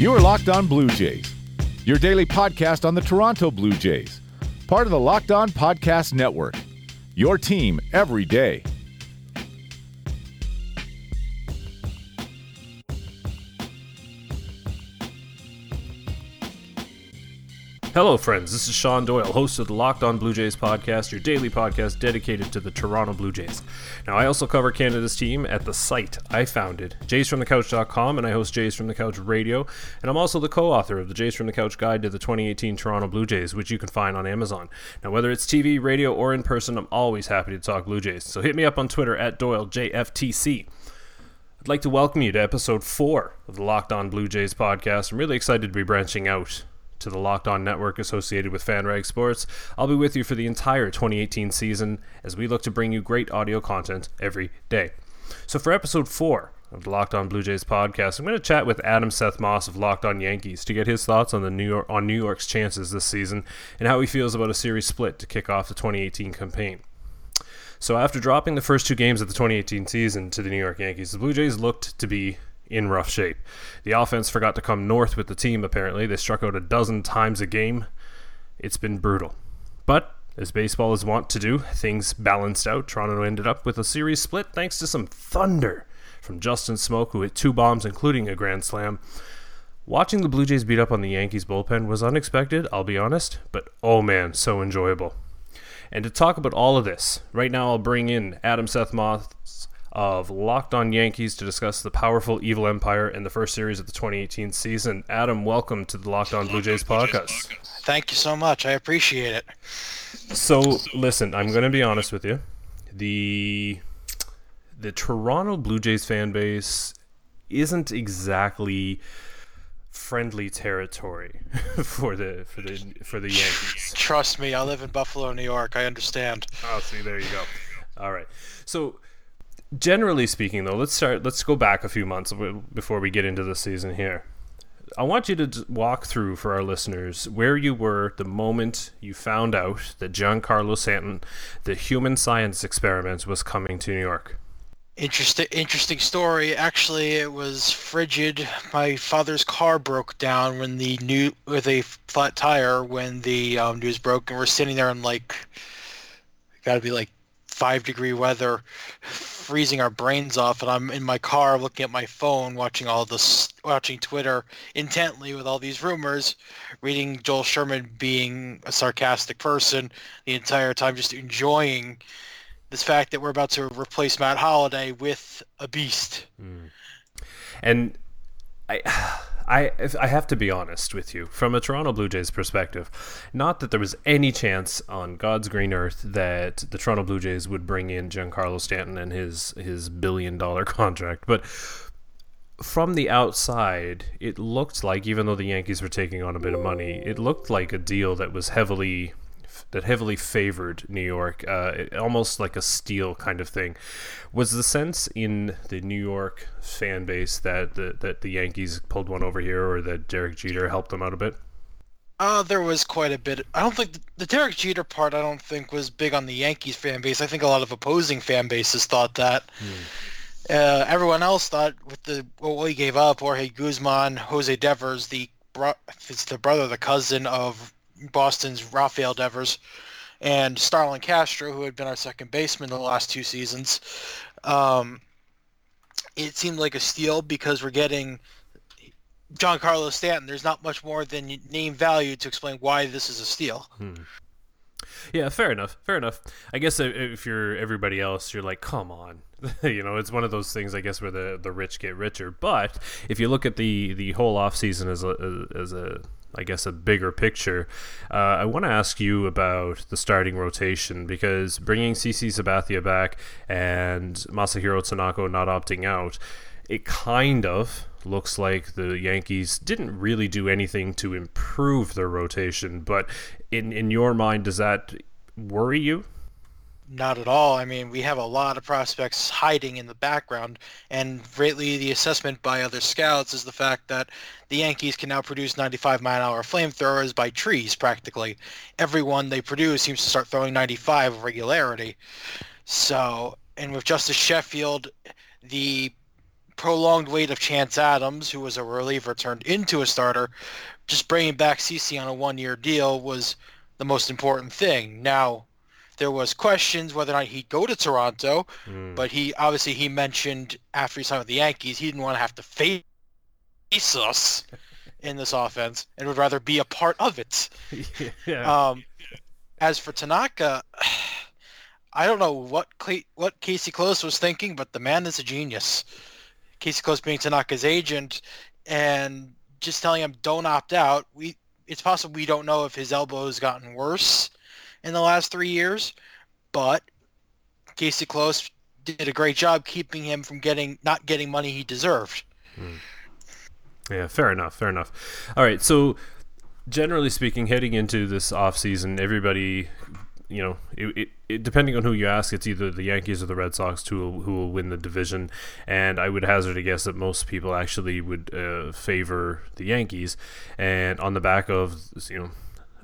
You are Locked On Blue Jays, your daily podcast on the Toronto Blue Jays, part of the Locked On Podcast Network. Your team every day. Hello, friends. This is Sean Doyle, host of the Locked On Blue Jays podcast, your daily podcast dedicated to the Toronto Blue Jays. Now, I also cover Canada's team at the site I founded, jaysfromthecouch.com, and I host Jays from the Couch Radio. And I'm also the co author of the Jays from the Couch Guide to the 2018 Toronto Blue Jays, which you can find on Amazon. Now, whether it's TV, radio, or in person, I'm always happy to talk Blue Jays. So hit me up on Twitter at DoyleJFTC. I'd like to welcome you to episode four of the Locked On Blue Jays podcast. I'm really excited to be branching out to the Locked On Network associated with FanRag Sports. I'll be with you for the entire 2018 season as we look to bring you great audio content every day. So for episode four of the Locked On Blue Jays podcast, I'm going to chat with Adam Seth Moss of Locked On Yankees to get his thoughts on the New York on New York's chances this season and how he feels about a series split to kick off the 2018 campaign. So after dropping the first two games of the 2018 season to the New York Yankees, the Blue Jays looked to be in rough shape. The offense forgot to come north with the team, apparently. They struck out a dozen times a game. It's been brutal. But, as baseball is wont to do, things balanced out. Toronto ended up with a series split thanks to some thunder from Justin Smoak, who hit two bombs, including a grand slam. Watching the Blue Jays beat up on the Yankees bullpen was unexpected, I'll be honest, but oh man, so enjoyable. And to talk about all of this, right now I'll bring in Adam Seth Moss of Locked On Yankees to discuss the powerful Evil Empire in the first series of the 2018 season. Adam, welcome to the Locked On Blue Jays podcast. Thank you so much. I appreciate it. So, listen, I'm going to be honest with you. The the Toronto Blue Jays fan base isn't exactly friendly territory for the for the for the Yankees. Trust me, I live in Buffalo, New York. I understand. Oh, see, there you go. All right. So, generally speaking, though, let's start. Let's go back a few months before we get into the season here. I want you to walk through for our listeners where you were the moment you found out that Giancarlo Stanton, the human science experiment, was coming to New York. Interesting, interesting story. Actually, it was frigid. My father's car broke down when the new with a flat tire when the um, news broke, and we're sitting there and like, got to be like five degree weather, freezing our brains off, and I'm in my car looking at my phone, watching all this, watching Twitter intently with all these rumors, reading Joel Sherman being a sarcastic person the entire time, just enjoying this fact that we're about to replace Matt Holliday with a beast. Mm. And I. I I have to be honest with you from a Toronto Blue Jays perspective. Not that there was any chance on God's green earth that the Toronto Blue Jays would bring in Giancarlo Stanton and his his billion dollar contract, but from the outside, it looked like even though the Yankees were taking on a bit of money, it looked like a deal that was heavily that heavily favored New York, uh, almost like a steal kind of thing. Was the sense in the New York fan base that the, that the Yankees pulled one over here, or that Derek Jeter helped them out a bit? Uh, there was quite a bit. I don't think the, the Derek Jeter part. I don't think was big on the Yankees fan base. I think a lot of opposing fan bases thought that. Hmm. Uh, everyone else thought with the what he gave up, Jorge Guzman, Jose Devers, the bro- it's the brother, the cousin of Boston's Rafael Devers and Starlin Castro, who had been our second baseman the last two seasons. Um, it seemed like a steal because we're getting Giancarlo Stanton. There's not much more than name value to explain why this is a steal. Hmm. Yeah, fair enough. Fair enough. I guess if you're everybody else, you're like, come on. you know, it's one of those things, I guess, where the, the rich get richer. But if you look at the, the whole offseason as a, as a I guess, a bigger picture, uh, I want to ask you about the starting rotation because bringing CC Sabathia back and Masahiro Tanaka not opting out, it kind of looks like the Yankees didn't really do anything to improve their rotation. But in in your mind, does that worry you? Not at all. I mean, we have a lot of prospects hiding in the background, and greatly the assessment by other scouts is the fact that the Yankees can now produce 95 mile an hour flamethrowers by trees practically. Everyone they produce seems to start throwing 95 with regularity. So, and with Justus Sheffield, the prolonged wait of Chance Adams, who was a reliever turned into a starter, just bringing back CC on a one-year deal was the most important thing. Now, there was questions whether or not he'd go to Toronto, mm. but he obviously he mentioned after he signed with the Yankees he didn't want to have to face us in this offense and would rather be a part of it. yeah. Um, as for Tanaka, I don't know what what Casey Close was thinking, but the man is a genius. Casey Close being Tanaka's agent and just telling him don't opt out. We it's possible we don't know if his elbow has gotten worse in the last three years, but Casey Close did a great job keeping him from getting not getting money he deserved. Hmm. Yeah, fair enough. Fair enough. All right, so generally speaking, heading into this off season, everybody you know, it, it, it, depending on who you ask, it's either the Yankees or the Red Sox who will, who will win the division. And I would hazard a guess that most people actually would uh, favor the Yankees. And on the back of you know,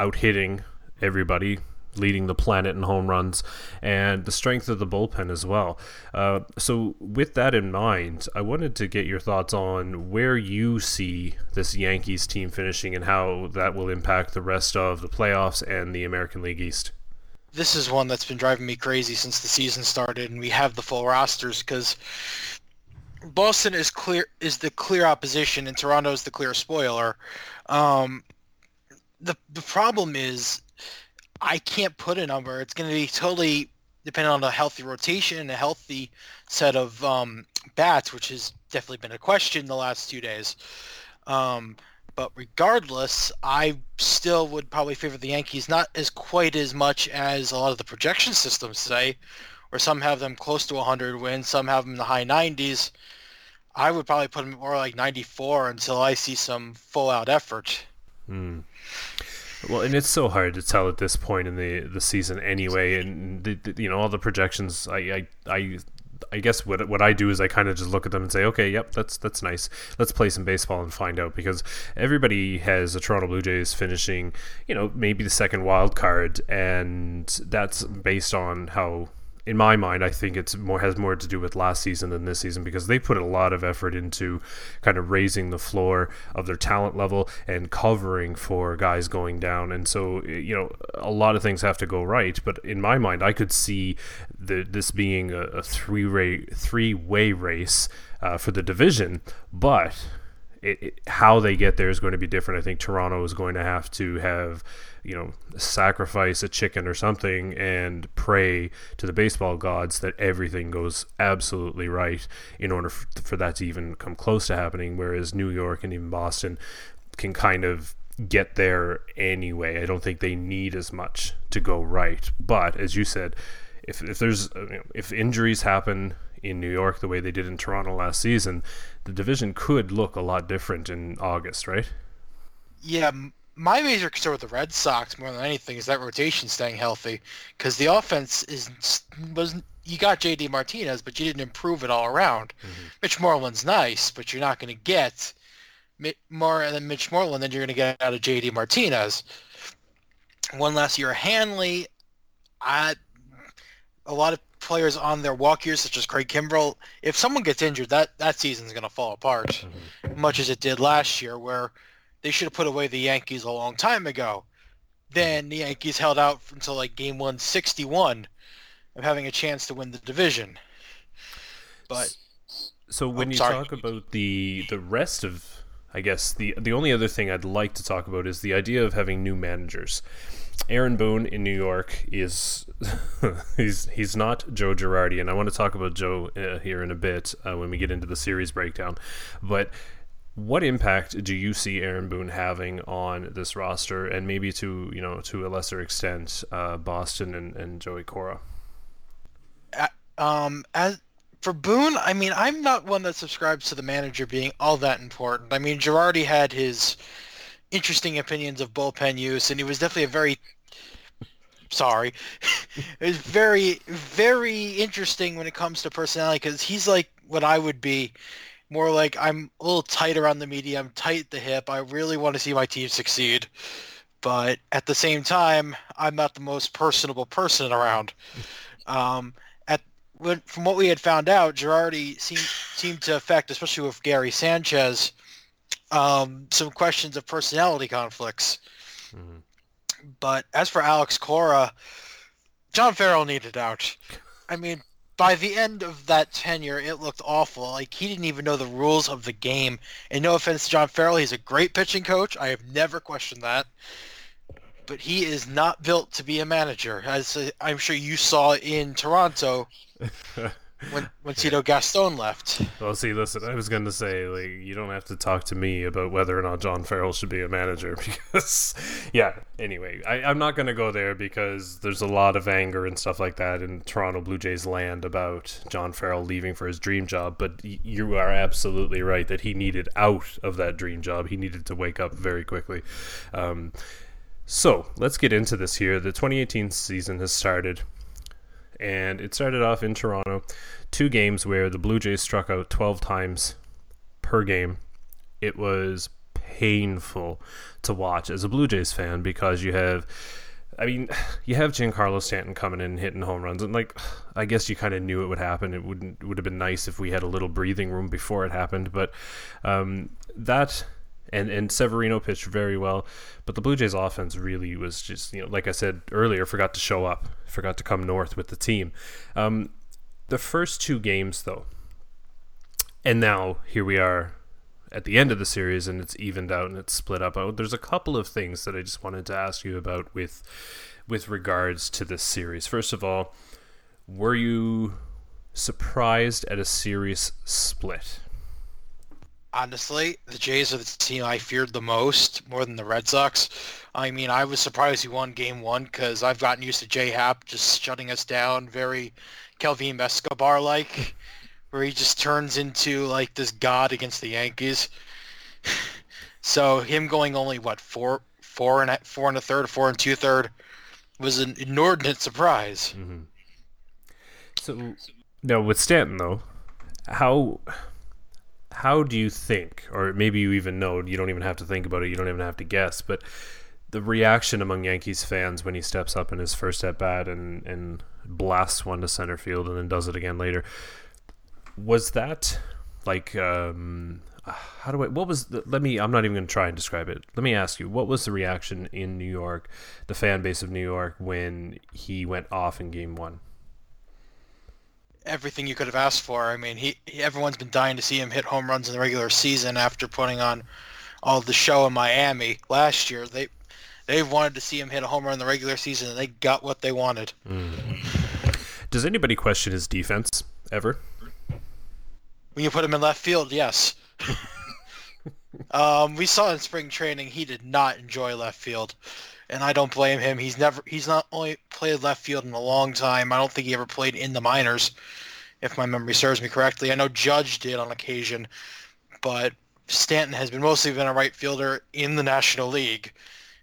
out hitting everybody, leading the planet in home runs, and the strength of the bullpen as well. Uh, so, with that in mind, I wanted to get your thoughts on where you see this Yankees team finishing and how that will impact the rest of the playoffs and the American League East this is one that's been driving me crazy since the season started, and we have the full rosters because Boston is clear is the clear opposition, and Toronto is the clear spoiler. Um, the the problem is I can't put a number. It's going to be totally dependent on a healthy rotation and a healthy set of um, bats, which has definitely been a question the last two days. Um, but regardless, I still would probably favor the Yankees, not as quite as much as a lot of the projection systems say, where some have them close to 100 wins, some have them in the high 90s. I would probably put them more like 94 until I see some full-out effort. Hmm. Well, and it's so hard to tell at this point in the the season anyway, and the, the, you know all the projections. I I, I I guess what what I do is I kind of just look at them and say, okay, yep, that's that's nice. Let's play some baseball and find out because everybody has the Toronto Blue Jays finishing, you know, maybe the second wild card, and that's based on how in my mind, I think it's more has more to do with last season than this season because they put a lot of effort into kind of raising the floor of their talent level and covering for guys going down. And so, you know, a lot of things have to go right. But in my mind, I could see the, this being a, a three way three way race uh, for the division, but. It, it, how they get there is going to be different. I think Toronto is going to have to have you know, sacrifice a chicken or something and pray to the baseball gods that everything goes absolutely right in order for, for that to even come close to happening. Whereas New York and even Boston can kind of get there anyway. I don't think they need as much to go right. But as you said, if, if there's uh, you know, if injuries happen in New York the way they did in Toronto last season, the division could look a lot different in August, right? Yeah, my major concern with the Red Sox more than anything is that rotation staying healthy because the offense is was you got JD Martinez, but you didn't improve it all around. Mm-hmm. Mitch Moreland's nice, but you're not going to get more than Mitch Moreland than you're going to get out of JD Martinez. One last year, Hanley, I, a lot of players on their walk years, such as Craig Kimbrel, if someone gets injured, that, that season's going to fall apart, much as it did last year, where – they should have put away the Yankees a long time ago. Then the Yankees held out until like game 161 of having a chance to win the division. But so oh, when oh, you sorry. talk about the the rest of I guess the the only other thing I'd like to talk about is the idea of having new managers. Aaron Boone in New York is he's he's not Joe Girardi, and I want to talk about Joe uh, here in a bit uh, when we get into the series breakdown. But what impact do you see Aaron Boone having on this roster, and maybe to you know to a lesser extent, uh, Boston and, and Joey Cora? Um, as for Boone, I mean, I'm not one that subscribes to the manager being all that important. I mean, Girardi had his interesting opinions of bullpen use, and he was definitely a very sorry, it was very very interesting when it comes to personality because he's like what I would be more like I'm a little tight around the media. I'm tight at the hip. I really want to see my team succeed. But at the same time, I'm not the most personable person around. Um, at when, from what we had found out, Girardi seemed seemed to affect, especially with Gary Sanchez, um, some questions of personality conflicts. Mm-hmm. But as for Alex Cora, John Farrell needed out. I mean, by the end of that tenure, it looked awful. Like he didn't even know the rules of the game. And no offense to John Farrell, he's a great pitching coach. I have never questioned that. But he is not built to be a manager, as I'm sure you saw in Toronto. when when Cito Gaston left. Well, see, listen, I was going to say like you don't have to talk to me about whether or not John Farrell should be a manager because, yeah. Anyway, I, I'm not going to go there because there's a lot of anger and stuff like that in Toronto Blue Jays land about John Farrell leaving for his dream job. But you are absolutely right that he needed out of that dream job. He needed to wake up very quickly. Um, so let's get into this here. The 2018 season has started and it started off in Toronto. Two games where the Blue Jays struck out 12 times per game. It was painful to watch as a Blue Jays fan because you have. I mean, you have Giancarlo Stanton coming in and hitting home runs, and like, I guess you kind of knew it would happen. It would not would have been nice if we had a little breathing room before it happened, but um, that and and Severino pitched very well, but the Blue Jays offense really was just you know like I said earlier, forgot to show up, forgot to come north with the team. Um, the first two games though, and now here we are at the end of the series, and it's evened out and it's split up. Oh, there's a couple of things that I just wanted to ask you about with with regards to this series. First of all, were you surprised at a series split? Honestly, the Jays are the team I feared the most, more than the Red Sox. I mean, I was surprised he won Game One because I've gotten used to J Happ just shutting us down, very Kelvim Escobar like, where he just turns into like this god against the Yankees. so him going only what four, four and a, four and a third, four and two third, was an inordinate surprise. Mm-hmm. So now with Stanton though, how how do you think, or maybe you even know, you don't even have to think about it, you don't even have to guess, but the reaction among Yankees fans when he steps up in his first at bat and, and blasts one to center field and then does it again later, was that like, um, how do I, what was, the, let me, I'm not even going to try and describe it. Let me ask you, what was the reaction in New York, the fan base of New York, when he went off in game one? Everything you could have asked for. I mean, he, he, everyone's been dying to see him hit home runs in the regular season after putting on all the show in Miami last year. They they've wanted to see him hit a home run in the regular season, and they got what they wanted. Mm. Does anybody question his defense ever? When you put him in left field, yes. um, we saw in spring training he did not enjoy left field and I don't blame him. He's never he's not only played left field in a long time. I don't think he ever played in the minors, if my memory serves me correctly. I know Judge did on occasion, but Stanton has been mostly been a right fielder in the National League,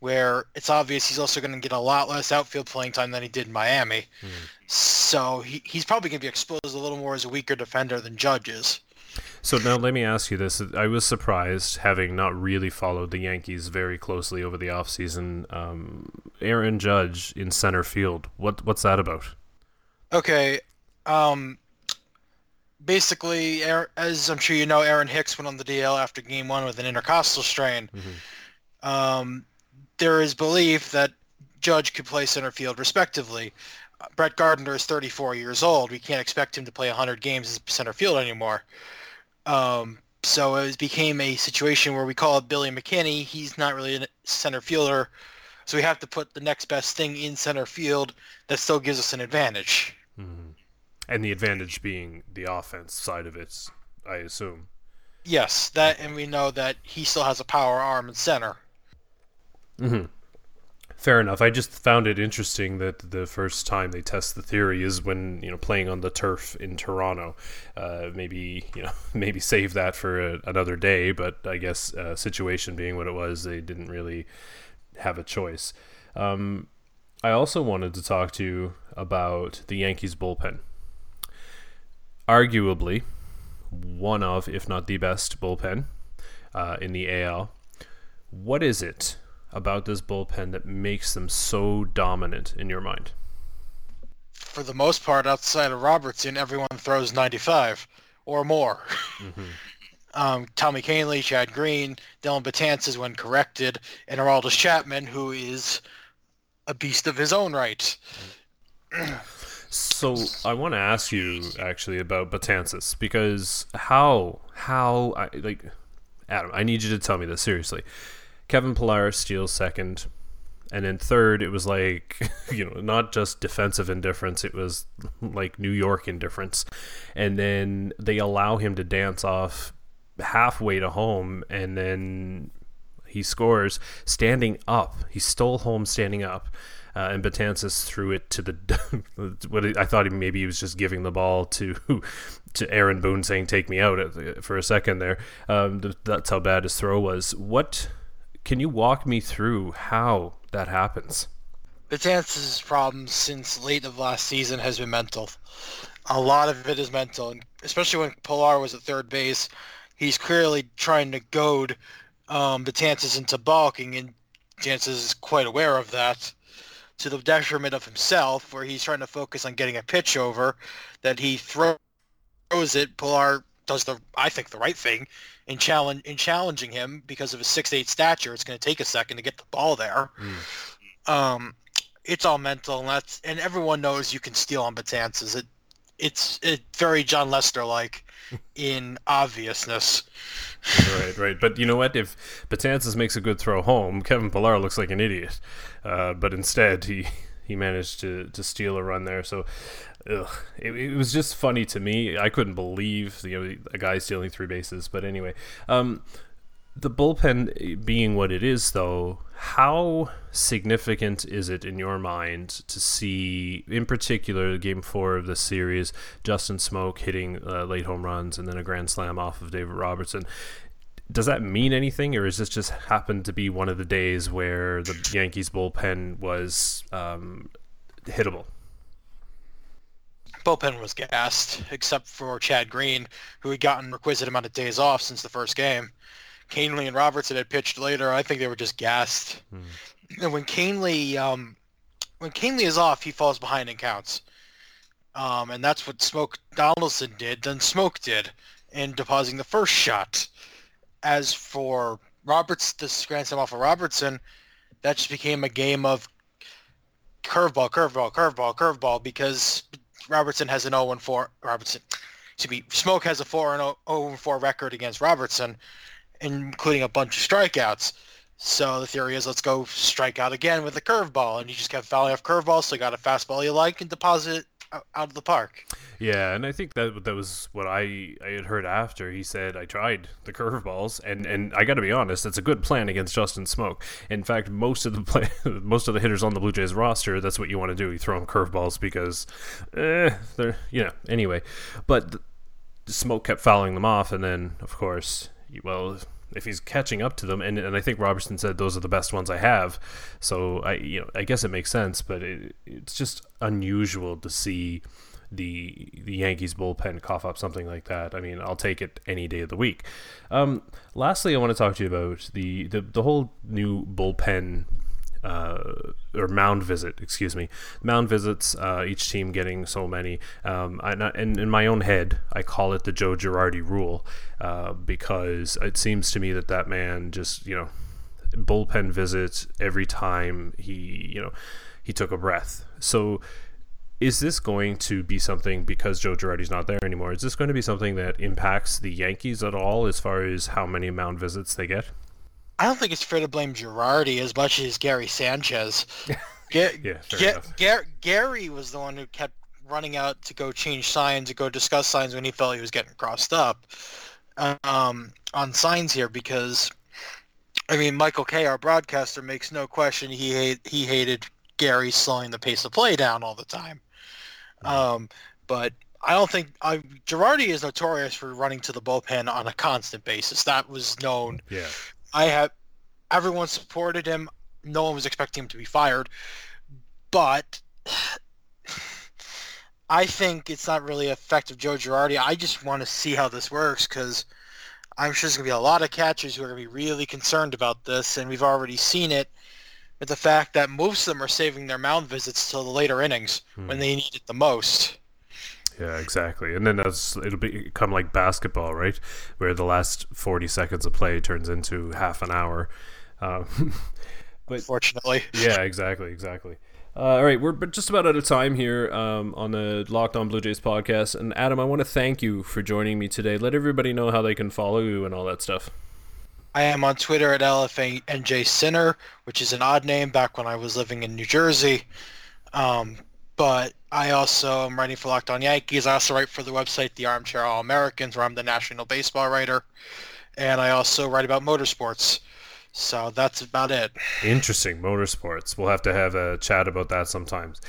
where it's obvious he's also going to get a lot less outfield playing time than he did in Miami. Mm. So he, he's probably going to be exposed a little more as a weaker defender than Judge is. So now let me ask you this. I was surprised, having not really followed the Yankees very closely over the offseason. Um, Aaron Judge in center field. What What's that about? Okay. Um, basically, as I'm sure you know, Aaron Hicks went on the DL after game one with an intercostal strain. Mm-hmm. Um, there is belief that Judge could play center field respectively. Brett Gardner is 34 years old. We can't expect him to play 100 games as center field anymore. Um, so it became a situation where we call it Billy McKinney. He's not really a center fielder, so we have to put the next best thing in center field that still gives us an advantage. Mm-hmm. And the advantage being the offense side of it, I assume. Yes, that, and we know that he still has a power arm in center. Mm-hmm. Fair enough. I just found it interesting that the first time they test the theory is when you know playing on the turf in Toronto. Uh, maybe you know maybe save that for a, another day, but I guess uh, situation being what it was, they didn't really have a choice. Um, I also wanted to talk to you about the Yankees bullpen. Arguably, one of, if not the best bullpen uh, in the AL. What is it about this bullpen that makes them so dominant in your mind? for the most part, outside of Robertson, everyone throws 95 or more. Mm-hmm. um, Tommy Kahnle, Chad Green, Dellin Betances when corrected, and Aroldis Chapman, who is a beast of his own right. so I want to ask you actually about Betances because how how I like Adam, I need you to tell me this seriously. Kevin Pillar steals second, and then third, it was like you know not just defensive indifference; it was like New York indifference, and then they allow him to dance off halfway to home, and then he scores standing up. He stole home standing up. Uh, and Betances threw it to the. what I thought maybe he was just giving the ball to to Aaron Boone, saying "Take me out" for a second there. Um, that's how bad his throw was. What can you walk me through how that happens? Betances' problem since late of last season has been mental. A lot of it is mental, and especially when Pillar was at third base, he's clearly trying to goad um, Betances into balking, and Betances is quite aware of that to the detriment of himself, where he's trying to focus on getting a pitch over, that he throws it. Pillar does the, I think, the right thing in challenge in challenging him because of his six eight stature. It's going to take a second to get the ball there. Mm. Um, it's all mental, and that's and everyone knows you can steal on Betances. It it's it very Jon Lester like in obviousness. right, right. But you know what? If Betances makes a good throw home, Kevin Pillar looks like an idiot. Uh, but instead, he he managed to to steal a run there. So. Ugh, it, it was just funny to me. I couldn't believe you know a guy stealing three bases. But anyway, um, the bullpen being what it is, though, how significant is it in your mind to see, in particular, game four of the series, Justin Smoak hitting uh, late home runs and then a grand slam off of David Robertson? Does that mean anything, or is this just happened to be one of the days where the Yankees bullpen was um, hittable? Bullpen was gassed, except for Chad Green, who had gotten requisite amount of days off since the first game. Kahnle and Robertson had pitched later. I think they were just gassed. Hmm. And when Kahnle, um, when Kahnle is off, he falls behind and counts. Um, and that's what Smoak Donaldson did. Then Smoak did in depositing the first shot. As for Roberts, this grand slam off of Robertson, that just became a game of curveball, curveball, curveball, curveball because Robertson has an 0-4. Robertson, to be Smoak has a 4 and 0-4 record against Robertson including a bunch of strikeouts. So the theory is let's go strike out again with a curveball, and you just kept fouling off curveballs. So you got a fastball you like and deposit it out of the park. Yeah, and I think that that was what I, I had heard after he said I tried the curveballs, and, and I got to be honest, it's a good plan against Justin Smoak. In fact, most of the play, most of the hitters on the Blue Jays roster, that's what you want to do. You throw them curveballs because, eh, they're you know anyway. But Smoak kept fouling them off, and then of course well, if he's catching up to them, and, and I think Robertson said those are the best ones I have, so I you know I guess it makes sense, but it, it's just unusual to see the the Yankees bullpen cough up something like that. I mean, I'll take it any day of the week. Um, lastly, I want to talk to you about the the, the whole new bullpen uh, or mound visit, excuse me, mound visits. Uh, each team getting so many. Um, and in my own head, I call it the Joe Girardi rule uh, because it seems to me that that man just you know bullpen visits every time he you know he took a breath. So is this going to be something because Joe Girardi's not there anymore? Is this going to be something that impacts the Yankees at all as far as how many mound visits they get? I don't think it's fair to blame Girardi as much as Gary Sanchez. Ga- yeah, Ga- Ga- Gary was the one who kept running out to go change signs, to go discuss signs when he felt he was getting crossed up um, on signs here because, I mean, Michael Kay, our broadcaster, makes no question he hate, he hated Gary slowing the pace of play down all the time. Um, but I don't think I, Girardi is notorious for running to the bullpen on a constant basis. That was known yeah. I have everyone supported him. No one was expecting him to be fired, but I think it's not really effective Joe Girardi. I just want to see how this works because I'm sure there's going to be a lot of catchers who are going to be really concerned about this, and we've already seen it with the fact that most of them are saving their mound visits till the later innings when hmm. they need it the most. Yeah, exactly. And then that's it'll become like basketball, right? Where the last forty seconds of play turns into half an hour. Uh, but Fortunately, yeah, exactly, exactly. Uh, all right, we're just about out of time here um, on the Locked On Blue Jays podcast. And Adam, I want to thank you for joining me today. Let everybody know how they can follow you and all that stuff. I am on Twitter at LFNJ Sinner, which is an odd name back when I was living in New Jersey. Um, but I also am writing for Locked On Yankees. I also write for the website The Armchair All Americans, where I'm the national baseball writer. And I also write about motorsports. So that's about it. Interesting motorsports. We'll have to have a chat about that sometimes.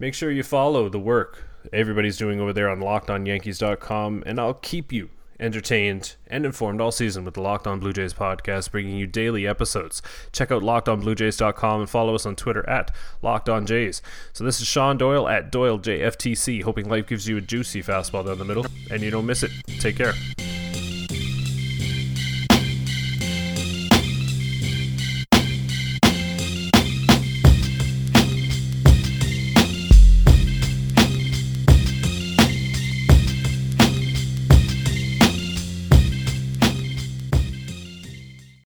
Make sure you follow the work everybody's doing over there on lockedonyankees.com, and I'll keep you entertained and informed all season with the Locked On Blue Jays podcast, bringing you daily episodes. Check out lockedonbluejays.com and follow us on Twitter at Locked On Jays. So this is Sean Doyle at DoyleJFTC, hoping life gives you a juicy fastball down the middle, and you don't miss it. Take care.